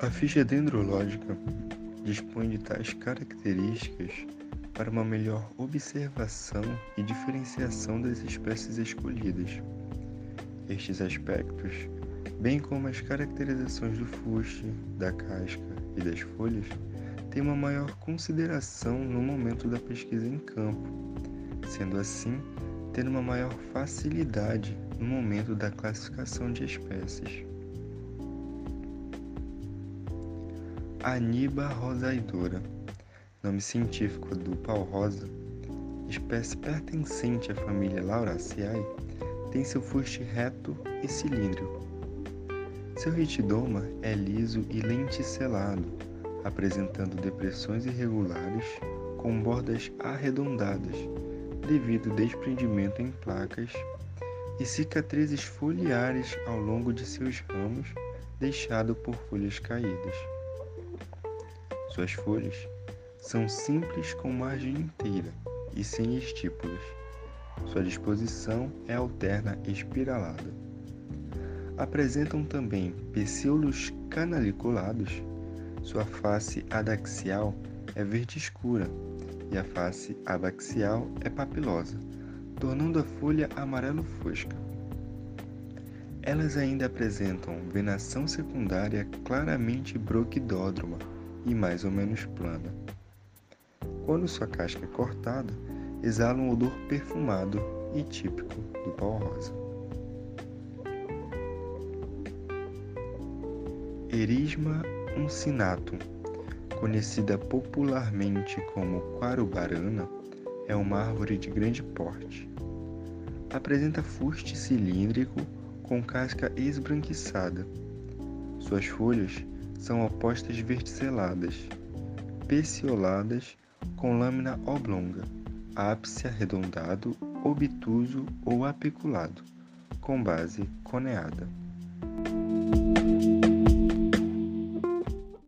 A ficha dendrológica dispõe de tais características para uma melhor observação e diferenciação das espécies escolhidas. Estes aspectos, bem como as caracterizações do fuste, da casca e das folhas, têm uma maior consideração no momento da pesquisa em campo, sendo assim, tendo uma maior facilidade no momento da classificação de espécies. Aniba rosaidora, nome científico do pau-rosa, espécie pertencente à família Lauraceae, tem seu fuste reto e cilíndrico. Seu retidoma é liso e lenticelado, apresentando depressões irregulares com bordas arredondadas devido ao desprendimento em placas e cicatrizes foliares ao longo de seus ramos deixado por folhas caídas. Suas folhas são simples com margem inteira e sem estípulas. Sua disposição é alterna espiralada. Apresentam também pecíolos canaliculados. Sua face adaxial é verde escura e a face abaxial é papilosa, tornando a folha amarelo fosca. Elas ainda apresentam venação secundária claramente broquidódroma e mais ou menos plana. Quando sua casca é cortada, exala um odor perfumado e típico do pau-rosa. Erisma uncinatum, conhecida popularmente como quarubarana, é uma árvore de grande porte. Apresenta fuste cilíndrico com casca esbranquiçada. Suas folhas são opostas verticeladas, pecioladas com lâmina oblonga, ápice arredondado, obtuso ou apiculado, com base coneada.